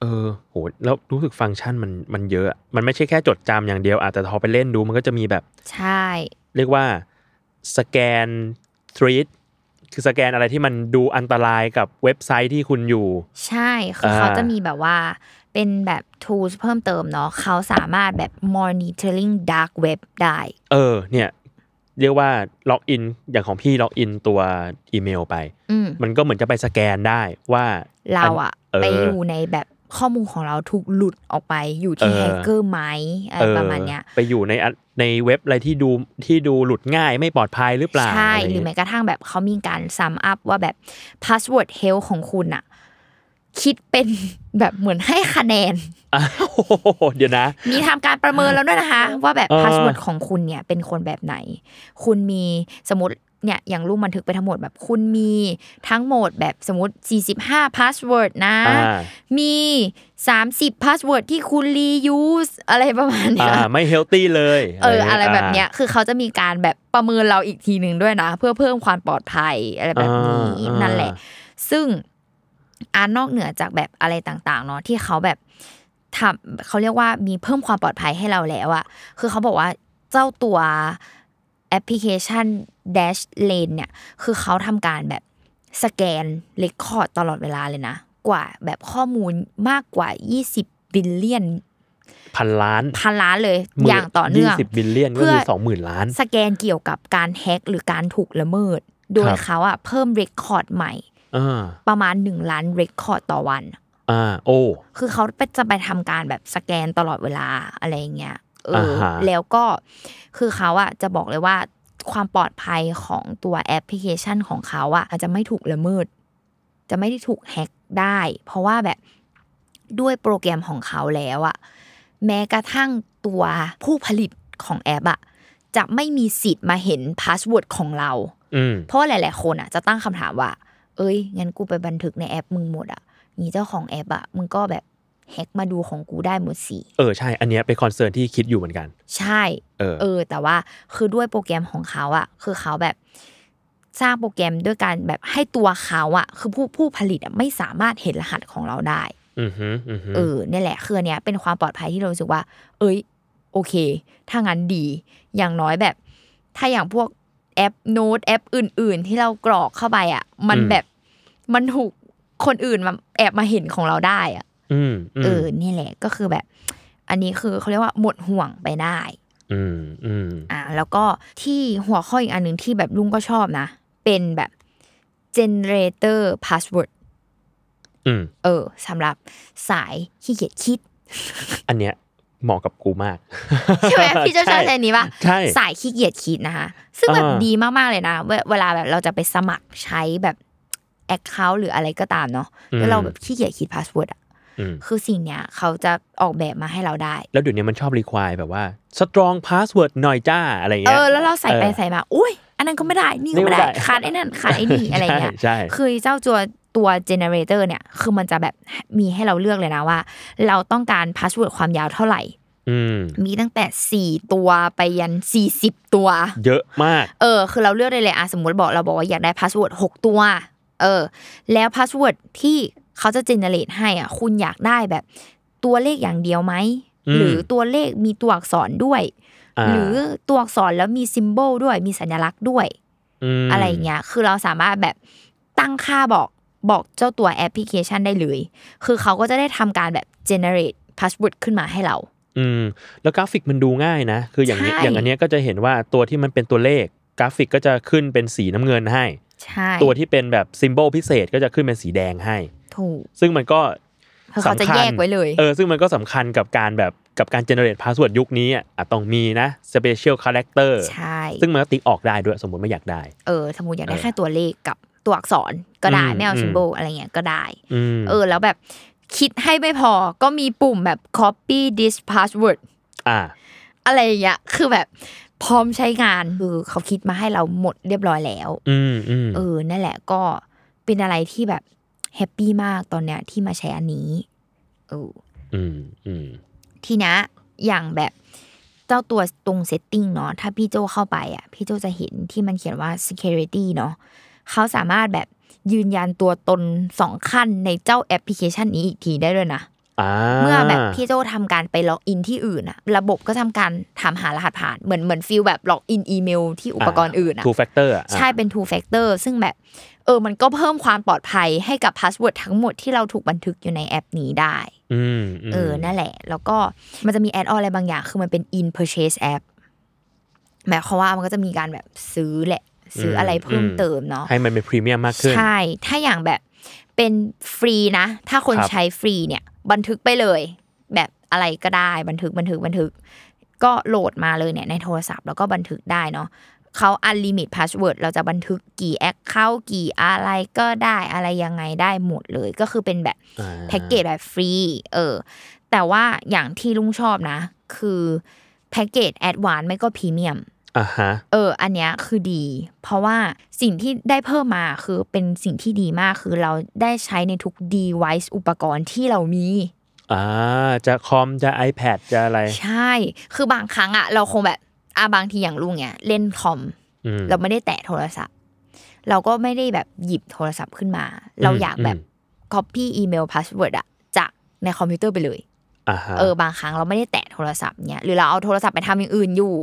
เออโหแล้วรู้สึกฟังก์ชันมันมันเยอะ มันไม่ใช่แค่จดจำอย่างเดียวอาจจะพอไปเล่นดูมันก็จะมีแบบ ใช่ เรียกว่าสแกนทรีตคือสแกนอะไรที่มันดูอันตรายกับเว็บไซต์ที่คุณอยู่ ใช่คืออ่าเขาจะมีแบบว่า เป็นแบบ tools เพิ่มเติมเนาะเขาสามารถแบบ monitoring dark web ได้ เออ เนี่ย เรียกว่าล็อกอินอย่างของพี่ล็อกอินตัวอีเมลไปอืมมันก็เหมือนจะไปสแกนได้ว่า เราอะเออไปอยู่ในแบบข้อมูลของเราถูกหลุดออกไปอยู่ที่เออแฮกเกอร์ไหมอะไรเออประมาณเนี้ยไปอยู่ในอันในเว็บอะไรที่ดูที่ดูหลุดง่ายไม่ปลอดภัยหรือเปล่า ใช่ะไหรือแม้กระทั่งแบบเขามีการ sum up ว่าแบบ password health ของคุณอะ คิดเป็นแบบเหมือนให้คะแนนอะโอ้โหเดี๋ยวนะ มีทำการประเมินแล้วด้วยนะคะ ว่าแบบเออ password ของคุณเนี่ยเป็นคนแบบไหน คุณมีสมมติเนี่ยอย่างลุงบันทึกไปทั้งหมดแบบคุณมีทั้งหมดแบบสมมติ 45 password นะอ่ามี 30 password ที่คุณ reuse อะไรประมาณเนี้อ่ายไม่ healthy เลยเอออะไรแบบเนี้ยคือเขาจะมีการแบบประเมินเราอีกทีหนึ่งด้วยนะ เพื่อเพิ่มความปลอดภัยอะไรแบบนี้อ่านั่นแหละ ซึ่ง อานอกเหนือจากแบบอะไรต่างๆเนาะที่เขาแบบทำเขาเรียกว่ามีเพิ่มความปลอดภัยให้เราแล้วอะคือเขาบอกว่าเจ้าตัวแอปพลิเคชัน Dashlane เนี่ย คือเขาทำการแบบสแกน record ตลอดเวลาเลยนะ กว่าแบบข้อมูลมากกว่า 20 billionพันล้านพันล้านเลยหมื่อย่างต่อเนื่องยี่สิบ billion ก็คือคือสองหมื่นล้าน สแกนเกี่ยวกับการแฮ็กหรือการถูกละเมิด โดยครับเขาอะเพิ่มเรคคอร์ดใหม่อ่า ประมาณ1ล้านเรคคอร์ดต่อวันอ่าโอ้คือเขาไปจะไปทำการแบบสแกนตลอดเวลาอะไรอย่างเงี้ยเอออ่าฮะแล้วก็คือเขาอะจะบอกเลยว่าความปลอดภัยของตัวแอปพลิเคชันของเขาอะอาจจะไม่ถูกละเมิด จะไม่ได้ถูกแฮ็กได้ เพราะว่าแบบด้วยโปรแกรมของเขาแล้วอะแม้กระทั่งตัวผู้ผลิตของแอปอะจะไม่มีสิทธิ์มาเห็น password ของเราอืมเพราะว่าหลาย ๆ คนอะจะตั้งคำถามว่า เอ้ยงั้นกูไปบันทึกในแอปมึงหมดอะนี่เจ้าของแอปอะมึงก็แบบแฮกมาดูของกูได้หมดสิเออใช่ อันเนี้ยเป็น concern ที่คิดอยู่เหมือนกัน ใช่ เออ เออ แต่ว่าคือด้วยโปรแกรมของเขาอะ คือเขาแบบสร้างโปรแกรมด้วยการแบบให้ตัวเขาอะ คือผู้ผู้ผลิตอะไม่สามารถเห็นรหัสของเราได้อือฮึอือฮึเออเนี่ยแหละคืออันเนี้ยเป็นความปลอดภัยที่เรารู้สึกว่า เอ้ย โอเค ถ้างั้นดี อย่างน้อยแบบ ถ้าอย่างพวก แอปโน้ตแอปอื่น ๆ ที่เรากรอกเข้าไปอะ มันแบบมันถูกคนอื่นมาแอบมาเห็นของเราได้อะอืมมเออเนี่ยแหละก็คือแบบ อันนี้คือเขาเรียกว่าหมดห่วงไปได้อืมอืมอ่า แล้วก็ที่หัวข้ออีกอันหนึ่งที่แบบลุงก็ชอบนะ เป็นแบบ generator password อืมเออสำหรับสายขี้เกียจคิด อันเนี้ย เหมาะกับกูมาก ใช่ไหมพี่เจ้าชายใจนี้ปะใช่สายขี้เกียจคิดนะคะซึ่งแบบอ่าดีมากๆเลยนะเวเวลาแบบเราจะไปสมัครใช้แบบ account หรืออะไรก็ตามเนาะแล้วเราแบบขี้เกียจคิด password อะอืมคือสิ่งเนี้ยเขาจะออกแบบมาให้เราได้ แล้วเดี๋ยวนี้มันชอบ require แบบว่า strong password หน่อยจ้าอะไรเอเงี้ยอแล้วเราใส่ไปเออใส่มาอุ้ย อันนั้นก็ไม่ได้ นี่ก็ไม่นี่ไม่ได้ได้ ขาดไอ้นั่น ขาดไอ้นี่อะไรเงี้ยใช่ใช่คือเจ้าตัวตัว generator เนี่ยคือมันจะแบบมีให้เราเลือกเลยนะว่า เราต้องการ password ความยาวเท่าไหร่อืมมีตั้งแต่4ตัวไปยัน40ตัว เยอะมาก เออ คือเราเลือกได้เลยอะสมมติบอกเราบอกว่าอยากได้ password หกตัว เออ แล้ว password ที่เขาจะ generate ให้อะ คุณอยากได้แบบตัวเลขอย่างเดียวไหมอืมหรือตัวเลขมีตัวอักษรด้วยา หรือตัวอักษรแล้วมี symbol ด้วยมีสัญลักษณ์ด้วยมอะไรอย่างเงี้ยคือเราสามารถแบบตั้งค่าบอกบอกเจ้าตัวแอปพลิเคชันได้เลย คือเขาก็จะได้ทำการแบบ generate password ขึ้นมาให้เรา อืม แล้วกราฟิกมันดูง่ายนะ คืออย่างนี้ใช่อย่างอันเนี้ยก็จะเห็นว่าตัวที่มันเป็นตัวเลขกราฟิกก็จะขึ้นเป็นสีน้ำเงินให้ใช่ตัวที่เป็นแบบ symbol พิเศษก็จะขึ้นเป็นสีแดงให้ ถูก ซึ่งมันก็คือเขาจะสำคัญแยกไว้เลย เออ ซึ่งมันก็สำคัญกับการแบบกับการ generate password ยุคนี้อะอะต้องมีนะ special character ใช่ซึ่งมันก็ติ๊กออกได้ด้วยสมมติไม่อยากได้ เออ สมมติอยากได้เออแค่ตัวเลขกับตัวอักษรก็ได้อืมไม่เอาอืมซิมโบลอะไรเงี้ยก็ได้อืมเออ แล้วแบบคิดให้ไม่พอก็มีปุ่มแบบ copy this password อ่า อะไรอย่างเงี้ยคือแบบพร้อมใช้งานคือเขาคิดมาให้เราหมดเรียบร้อยแล้วอืมอืมเออนั่นแหละก็เป็นอะไรที่แบบ happy มากตอนเนี้ยที่มาใช้อันนี้เอออืมอืม ทีนะอย่างแบบเจ้าตัวตรง setting เนาะถ้าพี่โจเข้าไปอะพี่โจจะเห็นที่มันเขียนว่า security เนาะเขาสามารถแบบยืนยันตัวตนสองขั้นในเจ้าแอปพลิเคชันนี้อีกทีได้ด้วยนะอ่าเมื่อแบบพี่โจทำการไปล็อกอินที่อื่นอะระบบก็ทำการถามหารหัสผ่านเหมือนเหมือน feel แบบล็อกอินอีเมลที่อุปกรณ์อื่นอะ two factor อะใช่เป็น two factor ซึ่งแบบเออมันก็เพิ่มความปลอดภัยให้กับ password ทั้งหมดที่เราถูกบันทึกอยู่ในแอปนี้ได้อืมม เออนั่นแหละ แล้วก็มันจะมี add-on อะไรบางอย่าง คือมันเป็น in purchase app หมายความว่ามันก็จะมีการแบบซื้อแหละ ซื้ออะไรเพิ่มเติมเนาะให้มันเป็นพรีเมียมมากขึ้น ใช่ ถ้าอย่างแบบเป็นฟรีนะ ถ้าคนครับใช้ฟรีเนี่ย บันทึกไปเลย แบบอะไรก็ได้บันทึกบันทึกบันทึก ก็โหลดมาเลยเนี่ยในโทรศัพท์แล้วก็บันทึกได้เนาะ เขา unlimit password เราจะบันทึกกี่ account กี่อะไรก็ได้อะไรยังไงได้หมดเลย ก็คือเป็นแบบอ่าแพ็กเกจแบบฟรีเออ แต่ว่าอย่างที่ลุงชอบนะ คือแพ็กเกจ advance ไม่ก็พรีเมียมอ่าฮะเออ อันเนี้ยคือดี เพราะว่าสิ่งที่ได้เพิ่มมาคือเป็นสิ่งที่ดีมากคือเราได้ใช้ในทุก device อุปกรณ์ที่เรามีอ่าจะคอมจะ iPad จะอะไร ใช่ คือบางครั้งอะเราคงแบบ อะบางทีอย่างลุงเนี่ยเล่นคอมอืมเราไม่ได้แตะโทรศัพท์ เราก็ไม่ได้แบบหยิบโทรศัพท์ขึ้นมา เราอยากแบบอืม copy email password อะจากในคอมพิวเตอร์ไปเลยอ่าฮะเออบางครั้งเราไม่ได้แตะโทรศัพท์เนี่ยหรือเราเอาโทรศัพท์ไปทำอย่างอื่นอยู่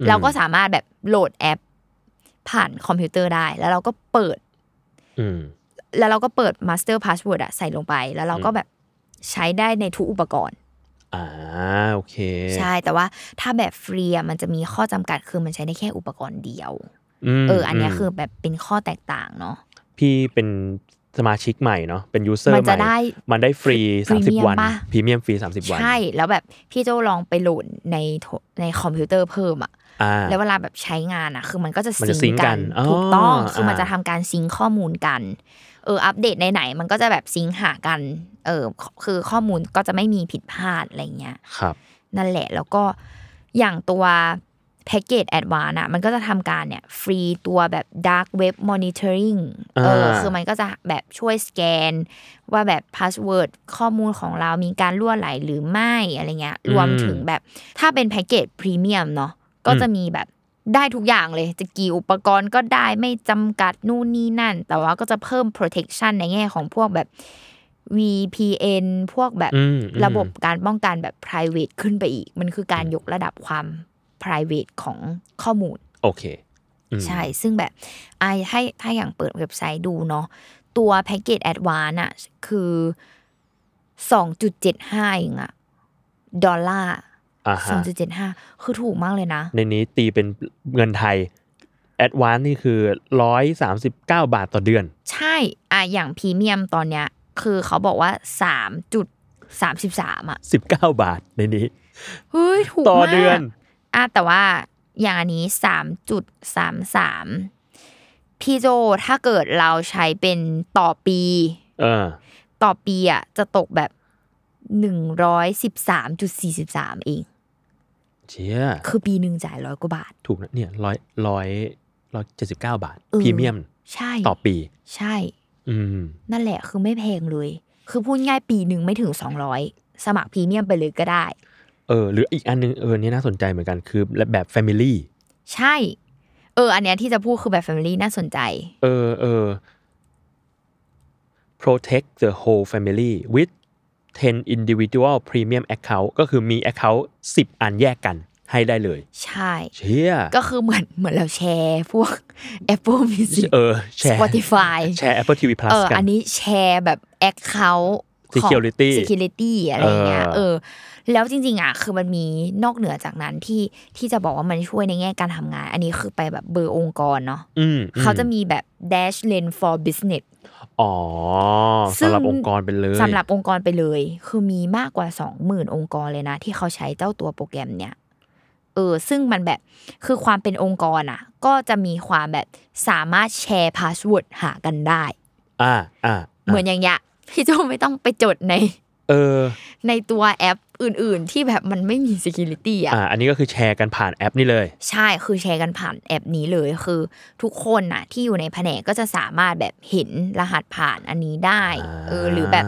อืมเราก็สามารถแบบโหลดแอป ผ่านคอมพิวเตอร์ได้ แล้วเราก็เปิดอืมแล้วเราก็เปิด master password อะใส่ลงไป แล้วเราก็แบบใช้ได้ในทุกอุปกรณ์ อ่าโอเค ใช่แต่ว่าถ้าแบบฟรีอะมันจะมีข้อจำกัดคือมันใช้ได้แค่อุปกรณ์เดียวมเออ อันเนี้ยมคือแบบเป็นข้อแตกต่างเนาะพี่เป็นสมาชิกใหม่เนาะเป็น user ใหม่มันจะได้มันได้ฟรี Premium 30 วันปะพรีเมียมฟรี 30 วัน ใช่ แล้วแบบพี่โจลองไปโหลดในโทรในคอมพิวเตอร์เพิ่มอะอ่าแล้วเวลาแบบใช้งานอะคือมันก็จะมันจะซิง sync ก์กักันนอ๋อถูกต้องคือมันอ่าจะทำการ sync ข้อมูลกันเอออัปเดตไหนๆมันก็จะแบบ sync หากัน เออคือข้อมูลก็จะไม่มีผิดพลาดอะไรเงี้ยครับนั่นแหละแล้วก็อย่างตัวแพ็กเกจ Advanced อะมันก็จะทำการเนี่ย ฟรีตัวแบบ Dark Web Monitoring เอออ่าคือมันก็จะแบบช่วยสแกน ว่าแบบพาสเวิร์ดข้อมูลของเรามีการล่วไหลหรือไม่อะไรเงี้ย รวมถึงแบบถ้าเป็นแพ็กเกจพรีเมียมเนาะก็จะมีแบบได้ทุกอย่างเลย จะกี่อุปกรณ์ก็ได้ไม่จำกัดนู่นนี่นั่น แต่ว่าก็จะเพิ่ม protection ในแง่ของพวกแบบ VPN พวกแบบอืมอืมระบบการป้องกันแบบ private ขึ้นไปอีก มันคือการยกระดับความ private ของข้อมูล โอเคอืมใช่ ซึ่งแบบไอให้ถ้าอย่างเปิดเว็บไซต์ดูเนาะ ตัวแพ็กเกจ Advanced อะคือสองจุดเจ็ดห้าเองอะดอลลาร์อ่าฮะสองจุดเจ็ดห้าคือถูกมากเลยนะ ในนี้ตีเป็นเงินไทย Advanced นี่คือร้อยสามสิบเก้าบาทต่อเดือน ใช่อะอย่างพรีเมียมตอนเนี้ย คือเขาบอกว่าสามจุดสามสิบสามอะสิบเก้าบาทในนี้ต่อเดือน เฮ้ยถูกมากอะแต่ว่าอย่างอันนี้สามจุดสามสามพี่โจถ้าเกิดเราใช้เป็นต่อปีเออต่อปีอะจะตกแบบหนึ่งร้อยสิบสามจุดสี่สิบสามเองเชี่ยคือปีหนึ่งจ่ายร้อยกว่าบาท ถูกนะเนี่ยร้อยร้อยร้อยเจ็ดสิบเก้าบาทเออพรีเมียม ใช่ ต่อปี ใช่อืม นั่นแหละคือไม่แพงเลย คือพูดง่ายปีหนึ่งไม่ถึงสองร้อยสมัครพรีเมียมไปเลยก็ได้ เออ หรืออีกอันนึงเออเนี่ยน่าสนใจเหมือนกันคือแบบ Family ใช่ เออ อันเนี้ยที่จะพูดคือแบบ Family น่าสนใจ เออเออ protect the whole family with 10 individual premium account ก็คือมี account 10 อันแยกกัน ให้ได้เลย ใช่เชี่ยก็คือเหมือนเหมือนเราแชร์พวก Apple Music เออแชร์ Spotify แชร์ Apple TV เอ Plus อกันอันนี้แชร์แบบ Account ของ Security Security อะไรเงี้ยเออเออ แล้วจริง ๆอะคือมันมีนอกเหนือจากนั้นที่ที่จะบอกว่ามันช่วยในแง่การทำงาน อันนี้คือไปแบบเบอร์องค์กรเนาะอืมอืมเขาจะมีแบบ Dash Lane for Business อ๋อซึ่งสำหรับองค์กรไปเลยสำหรับองค์กรไปเลย คือมีมากกว่าสองหมื่นองค์กรเลยนะ ที่เขาใช้เจ้าตัวโปรแกรมเนี่ย เออซึ่งมันแบบคือความเป็นองค์กรอะ ก็จะมีความแบบสามารถแชร์พาสเวิร์ดหากันได้ อ่าอ่าเหมือนอย่างเงี้ยพี่โจไม่ต้องไปจดใน เออ ในตัวแอปอื่น ๆ ที่แบบมันไม่มี security อะอ่าอันนี้ก็คือแชร์กันผ่านแอปนี้เลย ใช่คือแชร์กันผ่านแอปนี้เลยคือ ทุกคนน่ะ ที่อยู่ในแผนกก็จะสามารถแบบเห็นรหัสผ่านอันนี้ได้เออหรือแบบ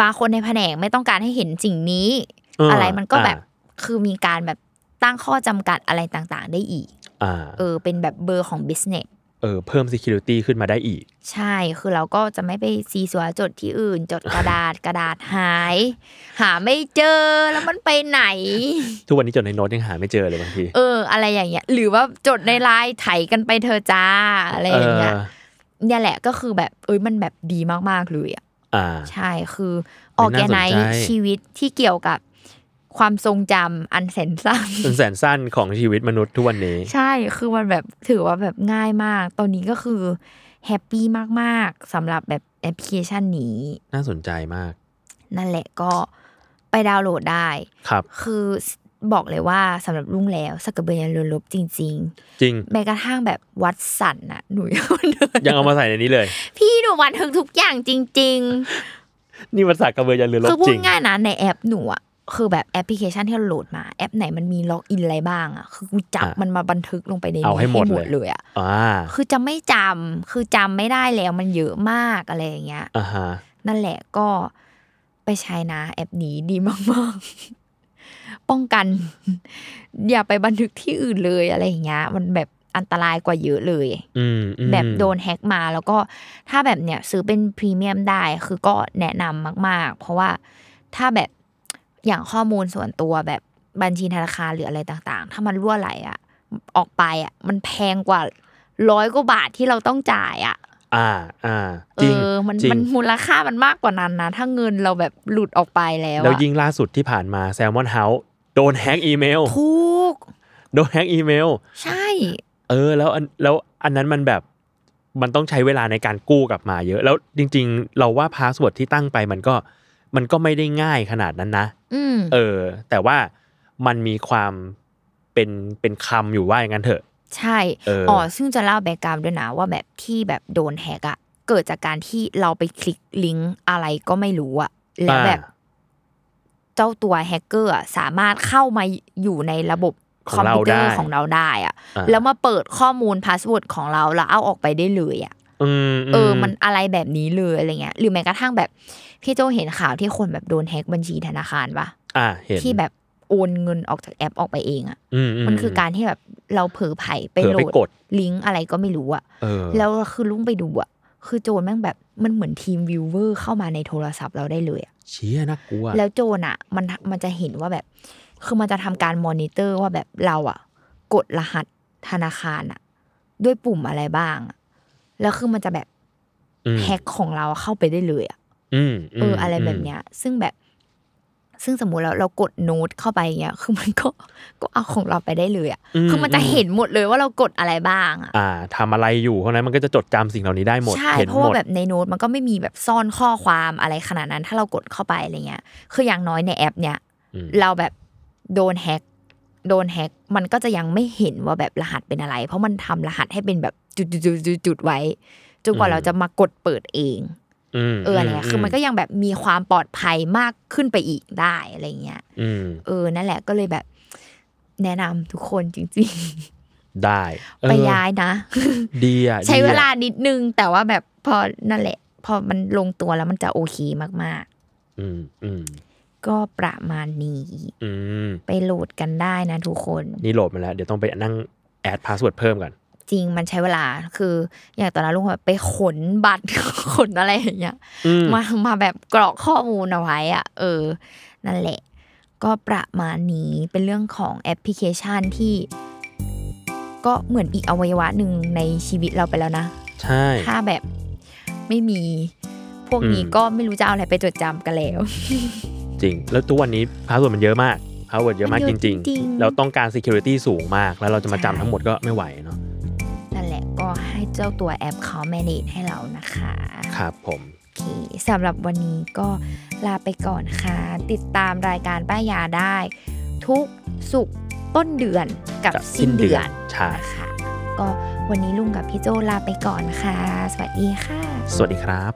บางคนในแผนกไม่ต้องการให้เห็นสิ่งนี้เอออะไรมันก็แบบอ่าคือมีการแบบ ตั้งข้อจำกัดอะไรต่างๆ ได้อีกอ่าเออเป็นแบบเบอร์ของ business เออเพิ่ม security ขึ้นมาได้อีก ใช่คือเราก็จะไม่ไปซีสัวจดที่อื่น จดกระดาษกระดาษหาย หาไม่เจอแล้วมันไปไหน ทุกวันนี้จดในโน้ตยังหาไม่เจอเลยบางทีเออ อะไรอย่างเงี้ย หรือว่าจดในไลน์ไถกันไปเธอะจ้าอะไรอย่างเงี้ยเนี่ยแหละก็คือแบบเอ้ยมันแบบดีมากๆเลยอะอ่าใช่คืออเฮ้ยแกน่าสนใจชีวิตที่เกี่ยวกับ ความทรงจำอันแสนสั้นเป็นแสนสั้นของชีวิตมนุษย์ทุกวันนี้ ใช่คือมันแบบถือว่าแบบง่ายมาก ตอนนี้ก็คือแฮปปี้มากๆสำหรับแบบแอปพลิเคชันนี้ น่าสนใจมาก นั่นแหละก็ไปดาวน์โหลดได้ ครับ คือบอกเลยว่าสำหรับลุงแล้วสกกระเบือยันเรือรบจริงจริงๆแม้กระทั่งแบบ Watsons น่ะหนูยังเดินยังเอามาใส่ในนี้เลย พี่หนูบันทึกทุกอย่างจริงนี่มันสากกะเบือยันเรือรบจริงๆคือพูดง่ายนะในแอปหนูอะ คือแบบแอปพลิเคชันที่เราโหลดมาแอปไหนมันมีล็อกอินอะไรบ้างอะคือกูจับอะมันมาบันทึกลงไปในนี้เอาให้หมดเลยเลยอะอ่าคือจะไม่จำคือจำไม่ได้แล้วมันเยอะมากอะไรอย่างเงี้ยอ่าฮะนั่นแหละก็ไปใช้นะแอปนี้ดีมากๆ ป้องกัน อย่าไปบันทึกที่อื่นเลยอะไรอย่างเงี้ย มันแบบอันตรายกว่าเยอะเลยอืมอืมแบบโดนแฮ็กมาแล้วก็ถ้าแบบเนี้ยซื้อเป็นพรีเมียมได้คือก็แนะนำมาก ๆ เพราะว่าถ้าแบบ อย่างข้อมูลส่วนตัวแบบบัญชีธนาคารหรืออะไรต่าง ๆ ถ้ามันรั่วไหลอะ ออกไปอะ มันแพงกว่าร้อยกว่าบาทที่เราต้องจ่ายอะ อ่าอ่าเอจริงอมันจริงมันมูลค่ามันมากกว่านั้นนะ ถ้าเงินเราแบบหลุดออกไปแล้วแล้วอะยิ่งล่าสุดที่ผ่านมา Salmon Houseโดนแฮ็กอีเมลถูกโดนแฮ็กอีเมล ใช่ เออ แล้วอันแล้วอันนั้นมันแบบมันต้องใช้เวลาในการกู้กลับมาเยอะ แล้วจริง ๆ เราว่าพาสเวิร์ดที่ตั้งไปมันก็ มันก็ไม่ได้ง่ายขนาดนั้นนะอืมเออ แต่ว่ามันมีความเป็นเป็นคำอยู่ว่าอย่างนั้นเถอะ ใช่เอออ๋อ๋อซึ่งจะเล่า background ด้วยนะว่าแบบที่แบบโดนแฮ็กอะเกิดจากการที่เราไปคลิกลิงก์อะไรก็ไม่รู้อะแล้วแบบ เจ้าตัวแฮกเกอร์อะสามารถเข้ามาอยู่ในระบบของเราได้คอมพิวเตอร์ของเราได้อะอ่าแล้วมาเปิดข้อมูลพาสเวิร์ดของเราแล้วเอาออกไปได้เลยอะอืม เออ มันอะไรแบบนี้เลยอะไรเงี้ย หรือแม้กระทั่งแบบพี่โจเห็นข่าวที่คนแบบโดนแฮ็กบัญชีธนาคารปะอ่าเห็นที่แบบโอนเงินออกจากแอปออกไปเองอะอืมันคือการที่แบบเราเผลอไผ่ไปเผลอโหลไปดกดลิงก์อะไรก็ไม่รู้อะเออแล้วคือลุงไปดูอะคือโจรแม่งแบบมันเหมือน TeamViewer เข้ามาในโทรศัพท์เราได้เลยอะเชี่ยน่ากลัว แล้วโจรอะมันมันจะเห็นว่าแบบ คือมันจะทำการมอนิเตอร์ว่าแบบเราอะกดรหัสธนาคารอะด้วยปุ่มอะไรบ้างอะ แล้วคือมันจะแบบอืมแฮ็กของเราเข้าไปได้เลยอะอืมเอออะไรแบบเนี้ย ซึ่งแบบ ซึ่งสมมุติเราเรากดโน้ตเข้าไปเงี้ย คือมันก็ก็เอาของเราไปได้เลยอะคือมันจะเห็นหมดเลยว่าเรากดอะไรบ้างอะอ่าทำอะไรอยู่เพราะฉะนั้นมันก็จะจดจำสิ่งเหล่านี้ได้หมดใช่เห็นเพราะหมว่าดแบบในโน้ตมันก็ไม่มีแบบซ่อนข้อความอะไรขนาดนั้น ถ้าเรากดเข้าไปอะไรเงี้ย คืออย่างน้อยในแอป เนี่ยอืมเราแบบโดนแฮ็กโดนแฮ็กมันก็จะยังไม่เห็นว่าแบบรหัสเป็นอะไร เพราะมันทำรหัสให้เป็นแบบ จุดจุดจุดจุดจุดไว้ จนกว่าเราจะมากดเปิดเองอืมเอออะไรเงี้ยคือมันก็ยังแบบมีความปลอดภัยมากขึ้นไปอีกได้อะไรเงี้ยอืมเออนั่นแหละก็เลยแบบ แนะนำทุกคนจริงๆได้เออไปย้ายนะ ดีอะใช้ดีอะเวลานิดนึง แต่ว่าแบบพอนั่นแหละ พอมันลงตัวแล้วมันจะโอเคมากอืมอืมๆก็ประมาณนี้อืมไปโหลดกันได้นะทุกคน นี่โหลดมาแล้ว เดี๋ยวต้องไปนั่ง add พาสเวิร์ดเพิ่มกัน จริงมันใช้เวลา คืออย่างตอนนั้นลุงแบบไปขนบัตรขนอะไรอย่างเงี้ยอืมมามาแบบกรอกข้อมูลเอาไว้อะเออ นั่นแหละ ก็ประมาณนี้เป็นเรื่องของแอปพลิเคชันที่ ก็เหมือนอีกอวัยวะหนึ่งในชีวิตเราไปแล้วนะใช่ถ้าแบบไม่มีพวกนี้อืมก็ไม่รู้จะเอาอะไรไปจดจำกันแล้ว จริง แล้วทุกวันนี้พาสเวิร์ดมันเยอะมากพาสเวิร์ดเยอะมากมันจเยอะจริงจริงๆแล้วต้องการ security สูงมาก แล้วเราจะมาจำใช่ทั้งหมดก็ไม่ไหวเนาะ นั่นแหละก็ให้เจ้าตัวแอปเขา manage ให้เรานะคะครับผมโอเคสำหรับวันนี้ก็ลาไปก่อนค่ะ ติดตามรายการป้ายาได้ ทุกสุกร์ต้นเดือนกับกับสิ้นเดือนใช่นะคะก็วันนี้ลุงกับพี่โจลาไปก่อนค่ะ สวัสดีค่ะ สวัสดีครับ